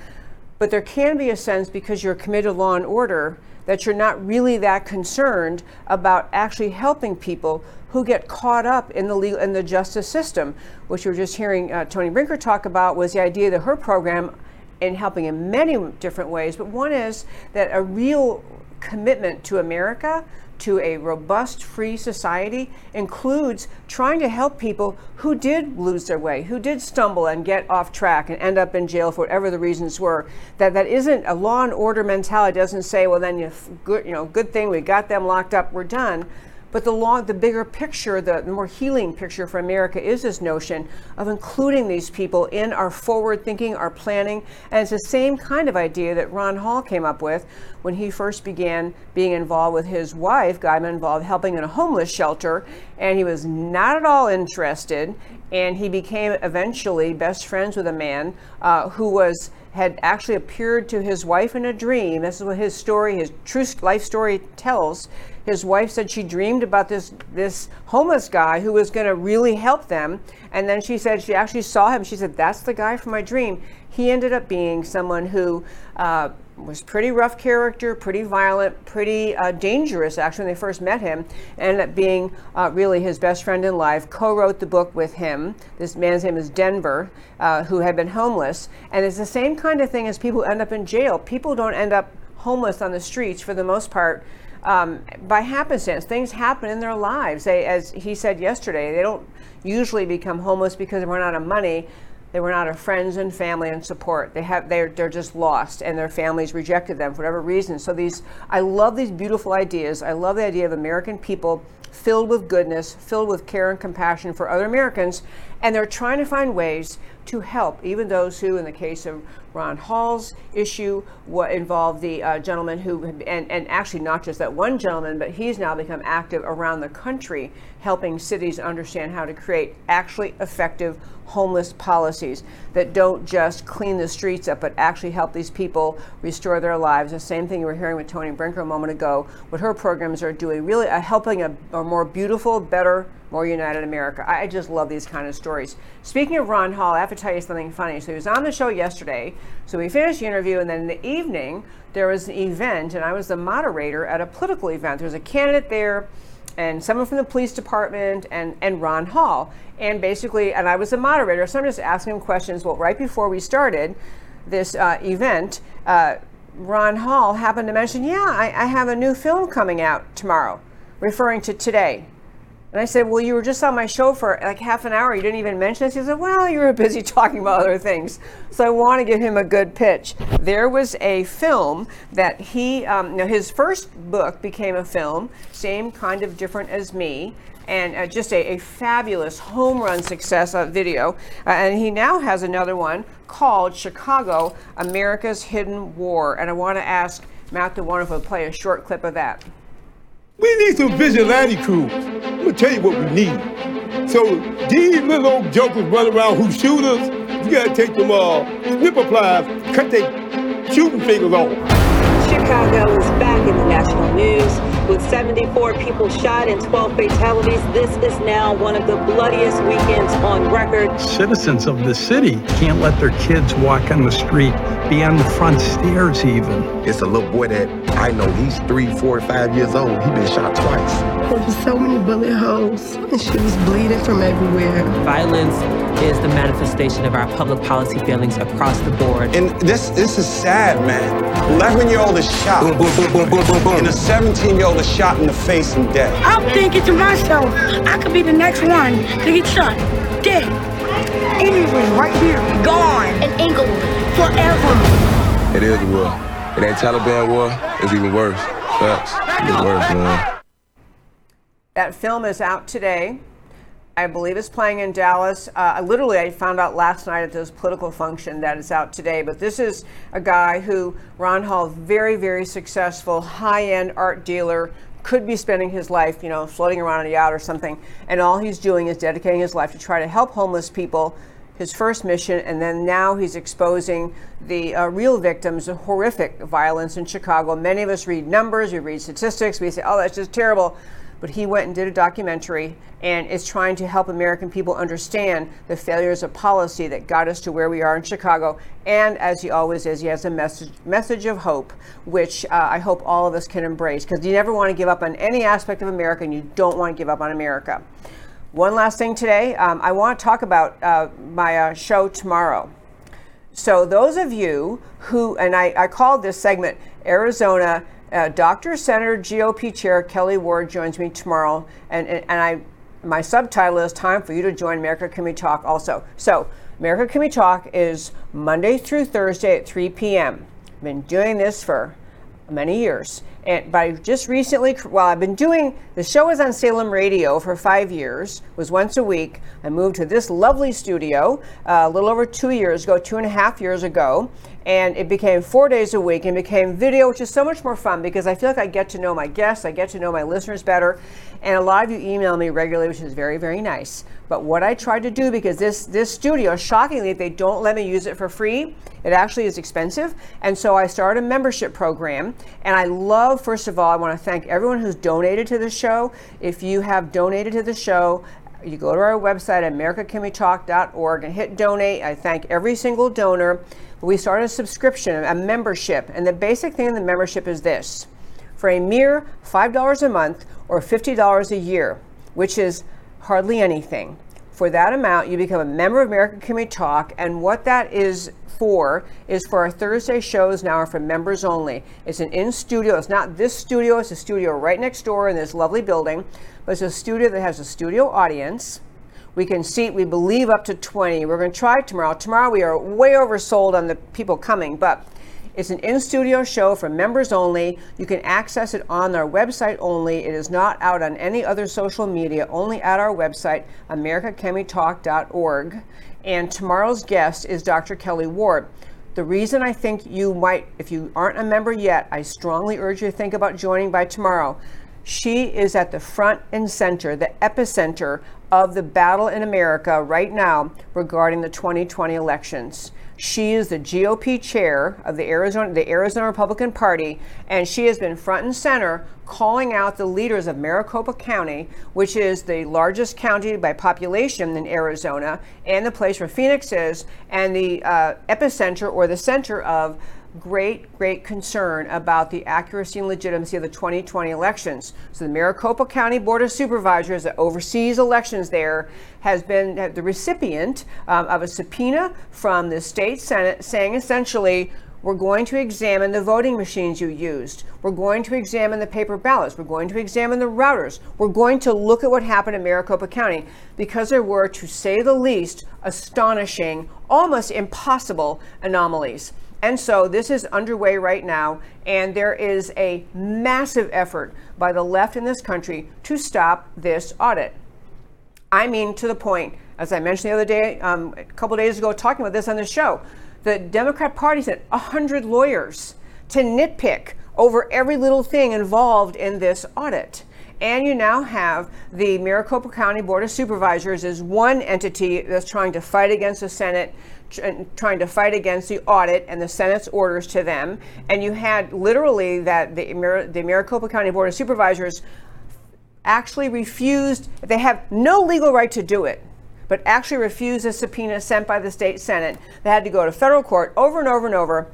But there can be a sense because you're committed to law and order that you're not really that concerned about actually helping people who get caught up in the legal in the justice system, which we are just hearing uh, Toni Brinker talk about was the idea that her program in helping in many different ways, but one is that a real commitment to America to a robust, free society includes trying to help people who did lose their way, who did stumble and get off track and end up in jail for whatever the reasons were. That that isn't a law and order mentality. It doesn't say, well, then you good, you know, good thing we got them locked up, we're done. But the long, the bigger picture, the, more healing picture for America is this notion of including these people in our forward thinking, our planning. And it's the same kind of idea that Ron Hall came up with when he first began being involved with his wife, got involved helping in a homeless shelter. And he was not at all interested. And he became eventually best friends with a man uh, who was had actually appeared to his wife in a dream. This is what his story, his true life story tells. His wife said she dreamed about this this homeless guy who was going to really help them, and then she said she actually saw him. She said, "That's the guy from my dream." He ended up being someone who. Uh, was pretty rough character, pretty violent, pretty uh, dangerous actually when they first met him. Ended up being uh, really his best friend in life. Co-wrote the book with him. This man's name is Denver, uh, who had been homeless. And it's the same kind of thing as people who end up in jail. People don't end up homeless on the streets for the most part. Um, by happenstance, things happen in their lives. They, as he said yesterday, they don't usually become homeless because they run out of money they were not of friends and family and support. They have they're they're just lost and their families rejected them for whatever reason. So these I love these beautiful ideas. I love the idea of American people filled with goodness, filled with care and compassion for other Americans, and they're trying to find ways to help even those who, in the case of Ron Hall's issue, involved the uh, gentleman who, and, and actually not just that one gentleman, but he's now become active around the country helping cities understand how to create actually effective homeless policies that don't just clean the streets up, but actually help these people restore their lives. The same thing you were hearing with Toni Brinker a moment ago, what her programs are doing, really uh, helping a, a more beautiful, better, more united America. I just love these kind of stories. Speaking of Ron Hall, I have to tell you something funny. So he was on the show yesterday. So we finished the interview, and then in the evening, there was an event, and I was the moderator at a political event. There was a candidate there and someone from the police department and, and Ron Hall. And basically, and I was the moderator, so I'm just asking him questions. Well, right before we started this uh, event, uh, Ron Hall happened to mention, Yeah, I, I have a new film coming out tomorrow, referring to today. And I said, Well, you were just on my show for like half an hour. You didn't even mention this. He said, Well, you were busy *laughs* talking about other things. So I want to give him a good pitch. There was a film that he, um, know, his first book became a film, same kind of different as me. And uh, just a, a, fabulous home run success uh, video. Uh, and he now has another one called Chicago America's Hidden War. And I want to ask Matt Wonderful to play a short clip of that. We need some vigilante crew. I'm gonna tell you what we need. So these little old jokers run around who shoot us, you gotta take them uh, snipper pliers, cut their shooting fingers off. Chicago is back in the national news with 74 people shot and 12 fatalities. This is now one of the bloodiest weekends on record. Citizens of the city can't let their kids walk on the street, be on the front stairs even. It's a little boy that I know he's three, four, five years old. He been shot twice. There were so many bullet holes, and she was bleeding from everywhere. Violence is the manifestation of our public policy failings across the board. And this this is sad, man. 11 year old is shot. Boom, boom, boom, boom, boom, boom, boom. And a 17 year old is shot in the face and dead. I'm thinking to myself, I could be the next one to get shot. Dead. Anyway, right here. Gone. and Englewood. Forever. It is a war. It ain't Taliban war. It's even worse. Facts. It's worse, man. That film is out today. I believe it's playing in Dallas. Uh, literally, I found out last night at this political function that it's out today. But this is a guy who, Ron Hall, very, very successful, high end art dealer, could be spending his life, you know, floating around on a yacht or something. And all he's doing is dedicating his life to try to help homeless people. His first mission, and then now he's exposing the uh, real victims of horrific violence in Chicago. Many of us read numbers, we read statistics, we say, oh, that's just terrible but he went and did a documentary and is trying to help American people understand the failures of policy that got us to where we are in Chicago. And as he always is, he has a message message of hope, which uh, I hope all of us can embrace because you never want to give up on any aspect of America, and you don't want to give up on America. One last thing today, um, I want to talk about uh, my uh, show tomorrow. so those of you who, and I, I called this segment Arizona, uh, Dr. Senator GOP Chair Kelli Ward joins me tomorrow, and, and, and I, my subtitle is Time for You to Join America Can We Talk also. So America Can We Talk is Monday through Thursday at 3 p.m. I've been doing this for many years. And by just recently, well, I've been doing the show is on Salem Radio for five years, was once a week. I moved to this lovely studio uh, a little over two years ago, two and a half years ago, and it became four days a week and became video, which is so much more fun because I feel like I get to know my guests, I get to know my listeners better, and a lot of you email me regularly, which is very, very nice. But what I tried to do, because this this studio, shockingly, they don't let me use it for free. It actually is expensive, and so I started a membership program. And I love, first of all, I want to thank everyone who's donated to the show. If you have donated to the show, you go to our website, americacanwetalk.org, and hit donate. I thank every single donor. We started a subscription, a membership, and the basic thing in the membership is this for a mere $5 a month or $50 a year, which is hardly anything. For that amount, you become a member of America Can We Talk, and what that is for is for our Thursday shows now are for members only. It's an in studio. It's not this studio. It's a studio right next door in this lovely building, but it's a studio that has a studio audience. We can seat, we believe, up to 20. We're going to try tomorrow. Tomorrow we are way oversold on the people coming, but it's an in studio show for members only. You can access it on our website only. It is not out on any other social media, only at our website, americacanwetalk.org. And tomorrow's guest is Dr. Kelli Ward. The reason I think you might, if you aren't a member yet, I strongly urge you to think about joining by tomorrow. She is at the front and center, the epicenter of the battle in America right now regarding the 2020 elections. She is the GOP chair of the Arizona, the Arizona Republican Party, and she has been front and center calling out the leaders of Maricopa County, which is the largest county by population in Arizona, and the place where Phoenix is, and the uh, epicenter or the center of great, great concern about the accuracy and legitimacy of the 2020 elections. So the Maricopa County Board of Supervisors that oversees elections there has been the recipient um, of a subpoena from the state Senate saying essentially, we're going to examine the voting machines you used. We're going to examine the paper ballots. We're going to examine the routers. We're going to look at what happened in Maricopa County because there were, to say the least, astonishing, almost impossible anomalies. And so this is underway right now, and there is a massive effort by the left in this country to stop this audit. I mean, to the point, as I mentioned the other day, um, a couple days ago, talking about this on the show, the Democrat Party sent 100 lawyers to nitpick over every little thing involved in this audit. And you now have the Maricopa County Board of Supervisors as one entity that's trying to fight against the Senate trying to fight against the audit and the Senate's orders to them. And you had literally that the, the Maricopa County Board of Supervisors actually refused, they have no legal right to do it, but actually refused a subpoena sent by the state Senate. They had to go to federal court over and over and over.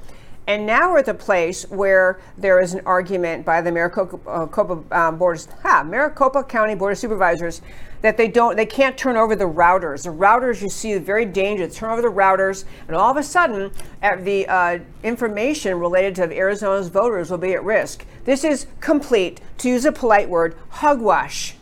And now we're at the place where there is an argument by the Maricopa, uh, um, Board, ha, Maricopa County Board of Supervisors that they don't, they can't turn over the routers. The routers you see are very dangerous. Turn over the routers, and all of a sudden, uh, the uh, information related to Arizona's voters will be at risk. This is complete, to use a polite word, hogwash.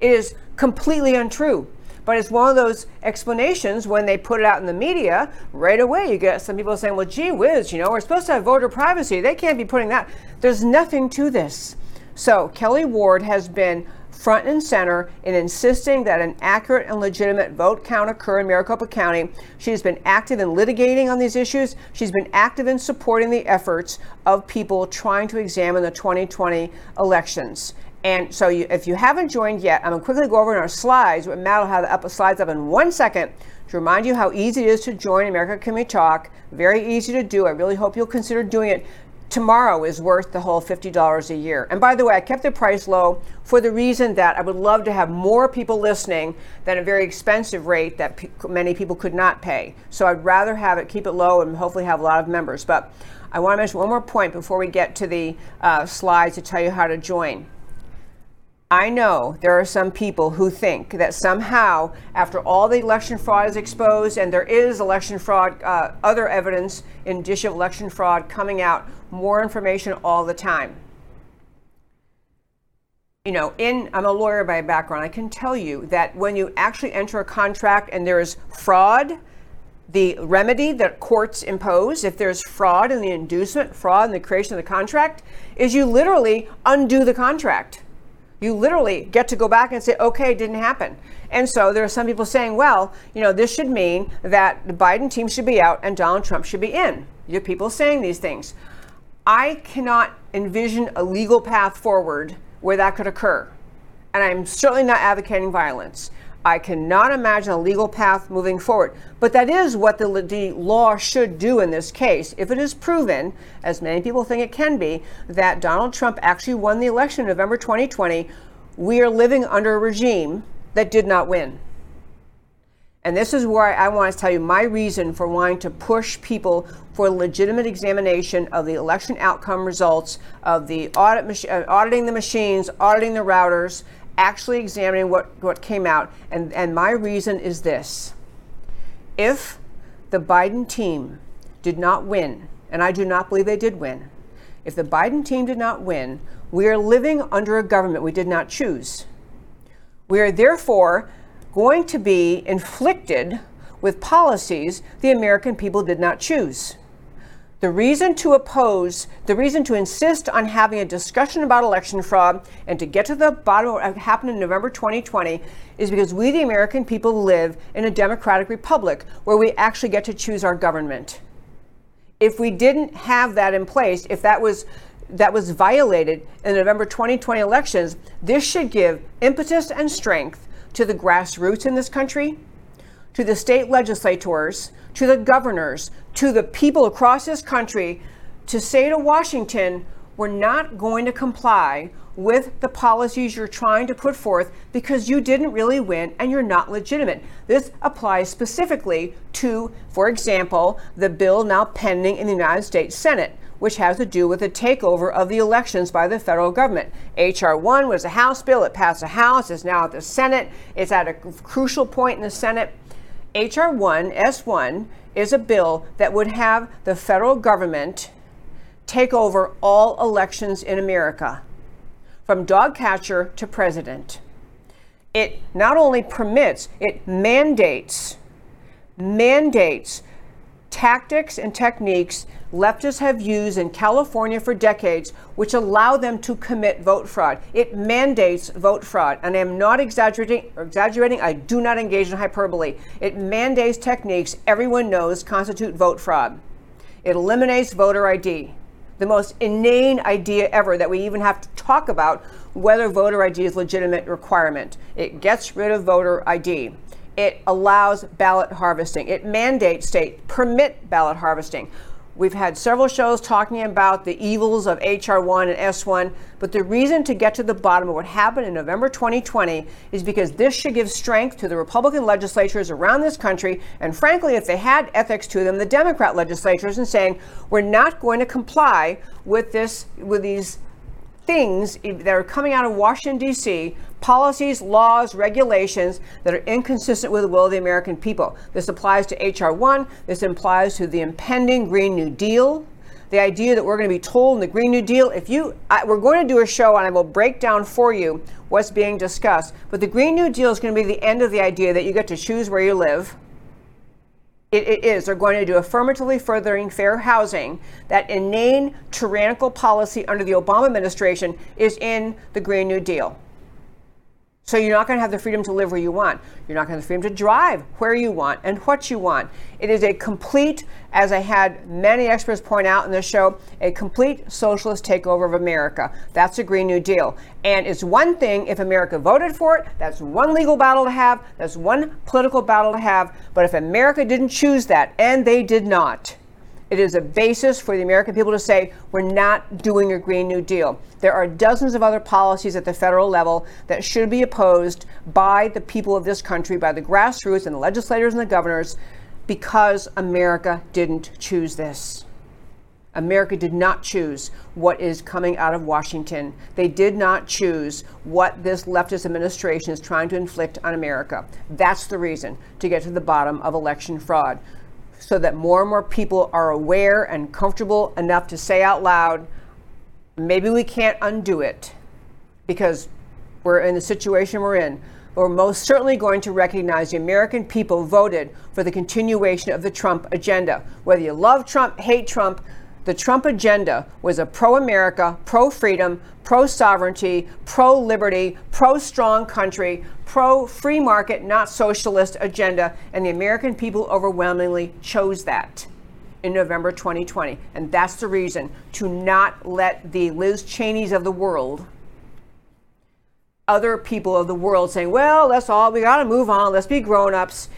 It is completely untrue. But it's one of those explanations when they put it out in the media, right away you get some people saying, well, gee whiz, you know, we're supposed to have voter privacy. They can't be putting that. There's nothing to this. So Kelli Ward has been front and center in insisting that an accurate and legitimate vote count occur in Maricopa County. She's been active in litigating on these issues. She's been active in supporting the efforts of people trying to examine the 2020 elections. And so you, if you haven't joined yet, I'm going to quickly go over in our slides. Matt will have the up, slides up in one second to remind you how easy it is to join America Can We Talk. Very easy to do. I really hope you'll consider doing it. Tomorrow is worth the whole $50 a year. And by the way, I kept the price low for the reason that I would love to have more people listening than a very expensive rate that p- many people could not pay. So I'd rather have it, keep it low, and hopefully have a lot of members. But I want to mention one more point before we get to the uh, slides to tell you how to join I know there are some people who think that somehow, after all the election fraud is exposed, and there is election fraud, uh, other evidence in dish of election fraud coming out, more information all the time. You know, in I'm a lawyer by background. I can tell you that when you actually enter a contract and there is fraud, the remedy that courts impose if there's fraud in the inducement, fraud in the creation of the contract, is you literally undo the contract you literally get to go back and say, okay, it didn't happen. And so there are some people saying, well, you know, this should mean that the Biden team should be out and Donald Trump should be in. You have people saying these things. I cannot envision a legal path forward where that could occur. And I'm certainly not advocating violence. I cannot imagine a legal path moving forward. But that is what the, the, law should do in this case. If it is proven, as many people think it can be, that Donald Trump actually won the election in November 2020, we are living under a regime that did not win. And this is where I want to tell you my reason for wanting to push people for legitimate examination of the election outcome results, of the audit, uh, auditing the machines, auditing the routers, actually examining what, what came out. And, and my reason is this if the Biden team did not win, and I do not believe they did win, if the Biden team did not win, we are living under a government we did not choose. We are therefore going to be inflicted with policies the American people did not choose. The reason to oppose, the reason to insist on having a discussion about election fraud and to get to the bottom of what happened in November 2020 is because we, the American people, live in a democratic republic where we actually get to choose our government. If we didn't have that in place, if that was that was violated in the November 2020 elections, this should give impetus and strength to the grassroots in this country, to the state legislators, to the governors, to the people across this country to say to Washington, we're not going to comply with the policies you're trying to put forth because you didn't really win and you're not legitimate. This applies specifically to, for example, the bill now pending in the United States Senate, which has to do with the takeover of the elections by the federal government. H.R. 1 was a House bill, it passed the House, it's now at the Senate, it's at a crucial point in the Senate. H.R. 1, S1, is a bill that would have the federal government take over all elections in America, from dog catcher to president. It not only permits, it mandates, mandates tactics and techniques leftists have used in California for decades, which allow them to commit vote fraud. It mandates vote fraud, and I am not exaggerating. Exaggerating. I do not engage in hyperbole. It mandates techniques everyone knows constitute vote fraud. It eliminates voter ID, the most inane idea ever that we even have to talk about whether voter ID is a legitimate requirement. It gets rid of voter ID. It allows ballot harvesting. It mandates state permit ballot harvesting. We've had several shows talking about the evils of HR 1 and S1, but the reason to get to the bottom of what happened in November 2020 is because this should give strength to the Republican legislatures around this country, and frankly, if they had ethics to them, the Democrat legislatures, in saying, we're not going to comply with this, with these things that are coming out of Washington, D.C., policies, laws, regulations that are inconsistent with the will of the American people. This applies to H.R. 1, this applies to the impending Green New Deal. The idea that we're going to be told in the Green New Deal, if you, I, we're going to do a show and I will break down for you what's being discussed. But the Green New Deal is going to be the end of the idea that you get to choose where you live it, it is. They're going to do affirmatively furthering fair housing. That inane, tyrannical policy under the Obama administration is in the Green New Deal. So you're not going to have the freedom to live where you want. You're not going to have the freedom to drive where you want and what you want. It is a complete, as I had many experts point out in this show, a complete socialist takeover of America. That's a Green New Deal. And it's one thing if America voted for it, that's one legal battle to have, that's one political battle to have. But if America didn't choose that, and they did not, it is a basis for the American people to say, we're not doing a Green New Deal. There are dozens of other policies at the federal level that should be opposed by the people of this country, by the grassroots and the legislators and the governors, because America didn't choose this. America did not choose what is coming out of Washington. They did not choose what this leftist administration is trying to inflict on America. That's the reason to get to the bottom of election fraud so that more and more people are aware and comfortable enough to say out loud, maybe we can't undo it because we're in the situation we're in. We're most certainly going to recognize the American people voted for the continuation of the Trump agenda. Whether you love Trump, hate Trump, the Trump agenda was a pro America, pro freedom, pro sovereignty, pro liberty, pro strong country, pro free market, not socialist agenda. And the American people overwhelmingly chose that in November 2020. And that's the reason to not let the Liz Cheneys of the world, other people of the world saying, well, that's all, we got to move on, let's be grown ups.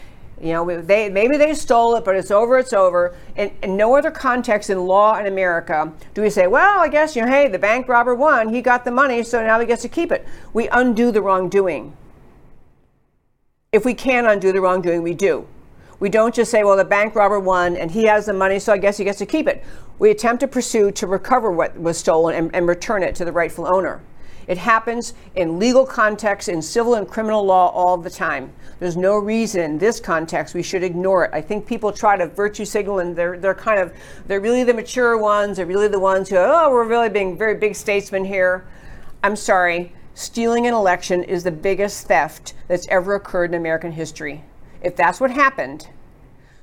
You know, they maybe they stole it, but it's over. It's over. And in no other context in law in America do we say, well, I guess you know, hey, the bank robber won. He got the money, so now he gets to keep it. We undo the wrongdoing. If we can undo the wrongdoing, we do. We don't just say, well, the bank robber won and he has the money, so I guess he gets to keep it. We attempt to pursue to recover what was stolen and, and return it to the rightful owner. It happens in legal contexts, in civil and criminal law all the time. There's no reason in this context we should ignore it. I think people try to virtue signal and they're, they're kind of, they're really the mature ones. They're really the ones who, oh, we're really being very big statesmen here. I'm sorry. Stealing an election is the biggest theft that's ever occurred in American history. If that's what happened,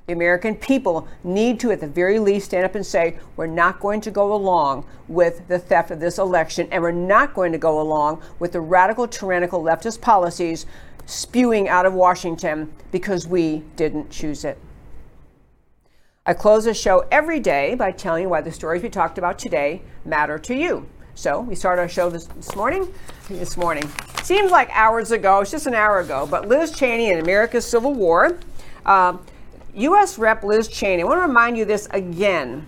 the American people need to, at the very least, stand up and say, we're not going to go along with the theft of this election, and we're not going to go along with the radical, tyrannical leftist policies spewing out of Washington because we didn't choose it. I close the show every day by telling you why the stories we talked about today matter to you. So we started our show this, this morning. This morning seems like hours ago. It's just an hour ago. But Liz Cheney and America's Civil War. Uh, U.S. Rep. Liz Cheney, I want to remind you this again.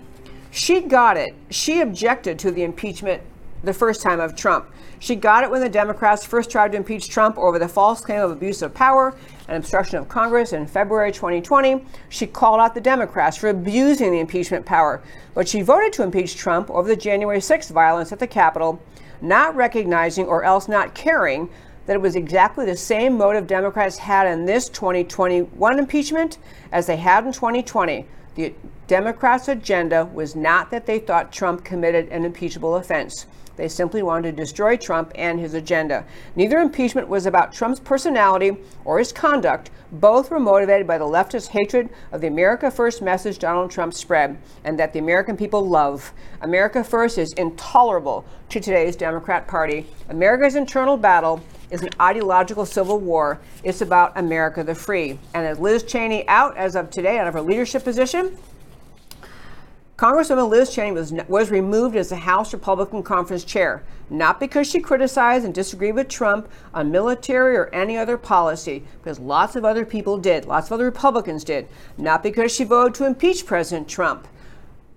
She got it. She objected to the impeachment the first time of Trump. She got it when the Democrats first tried to impeach Trump over the false claim of abuse of power and obstruction of Congress in February 2020. She called out the Democrats for abusing the impeachment power, but she voted to impeach Trump over the January 6th violence at the Capitol, not recognizing or else not caring that it was exactly the same motive Democrats had in this 2021 impeachment as they had in 2020. The Democrats' agenda was not that they thought Trump committed an impeachable offense. They simply wanted to destroy Trump and his agenda. Neither impeachment was about Trump's personality or his conduct. Both were motivated by the leftist hatred of the America First message Donald Trump spread and that the American people love. America First is intolerable to today's Democrat Party. America's internal battle is an ideological civil war. It's about America the free. And as Liz Cheney out as of today out of her leadership position, Congresswoman Liz Cheney was, was removed as the House Republican Conference chair, not because she criticized and disagreed with Trump on military or any other policy, because lots of other people did, lots of other Republicans did, not because she voted to impeach President Trump.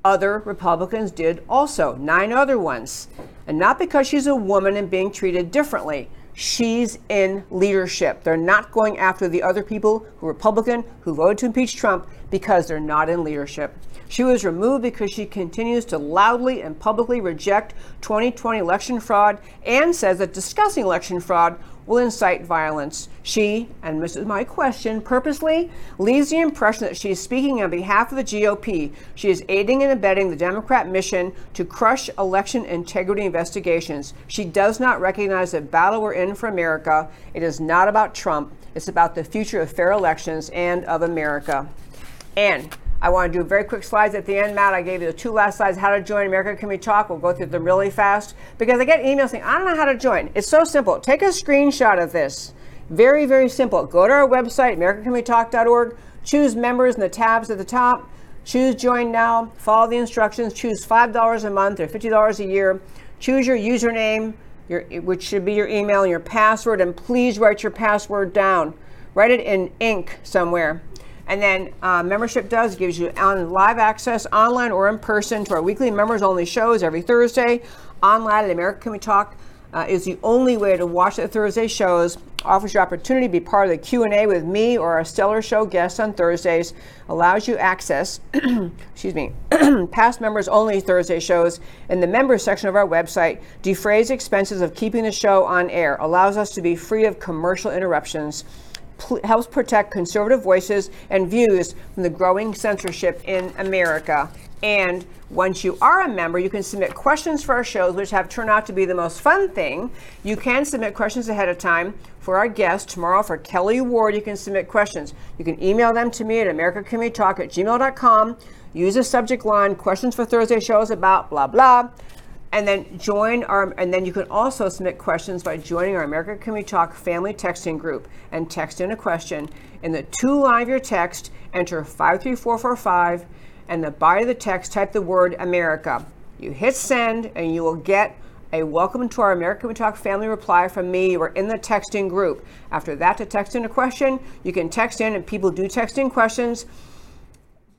Other Republicans did also, nine other ones. And not because she's a woman and being treated differently. She's in leadership. They're not going after the other people who are Republican who voted to impeach Trump because they're not in leadership. She was removed because she continues to loudly and publicly reject 2020 election fraud and says that discussing election fraud will incite violence. She, and this is my question, purposely leaves the impression that she is speaking on behalf of the GOP. She is aiding and abetting the Democrat mission to crush election integrity investigations. She does not recognize the battle we're in for America. It is not about Trump. It's about the future of fair elections and of America. And I want to do very quick slides at the end. Matt, I gave you the two last slides, how to join America Can We Talk. We'll go through them really fast because I get emails saying, I don't know how to join. It's so simple. Take a screenshot of this. Very, very simple. Go to our website, americacanwetalk.org, choose members in the tabs at the top, choose join now, follow the instructions, choose $5 a month or $50 a year, choose your username, your, which should be your email and your password, and please write your password down. Write it in ink somewhere. And then uh, membership does gives you on live access online or in person to our weekly members only shows every Thursday. Online at America Can We Talk uh, is the only way to watch the Thursday shows. Offers you opportunity to be part of the Q&A with me or our stellar show guests on Thursdays. Allows you access, *clears throat* excuse me, *clears throat* past members only Thursday shows in the members section of our website defrays expenses of keeping the show on air, allows us to be free of commercial interruptions, pl- helps protect conservative voices and views from the growing censorship in America. And once you are a member, you can submit questions for our shows, which have turned out to be the most fun thing. You can submit questions ahead of time for our guest tomorrow for Kelli Ward. You can submit questions. You can email them to me at americacommunitytalk at gmail.com. Use a subject line, questions for Thursday shows about blah, blah. And then join our, and then you can also submit questions by joining our America Community Talk family texting group and text in a question. In the two line of your text, enter 53445 and the body of the text, type the word America. You hit send, and you will get a welcome to our America We Talk family reply from me or in the texting group. After that, to text in a question, you can text in, and people do text in questions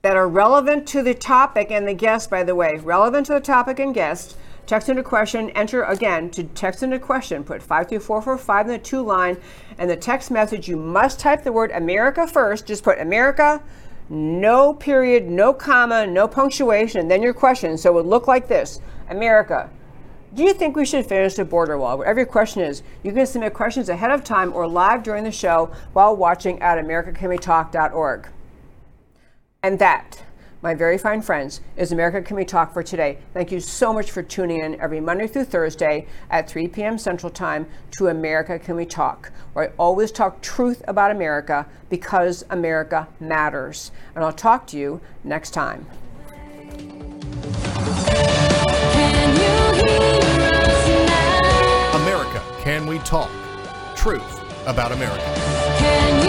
that are relevant to the topic and the guest, by the way, relevant to the topic and guest. Text in a question, enter again to text in a question, put 52445 in the two line, and the text message, you must type the word America first. Just put America, no period, no comma, no punctuation, then your question. So it would look like this America, do you think we should finish the border wall? Whatever your question is, you can submit questions ahead of time or live during the show while watching at americacanwetalk.org. And that, my very fine friends, is America Can We Talk for today. Thank you so much for tuning in every Monday through Thursday at 3 p.m. Central Time to America Can We Talk, where I always talk truth about America because America matters. And I'll talk to you next time. America, can we talk? Truth about America.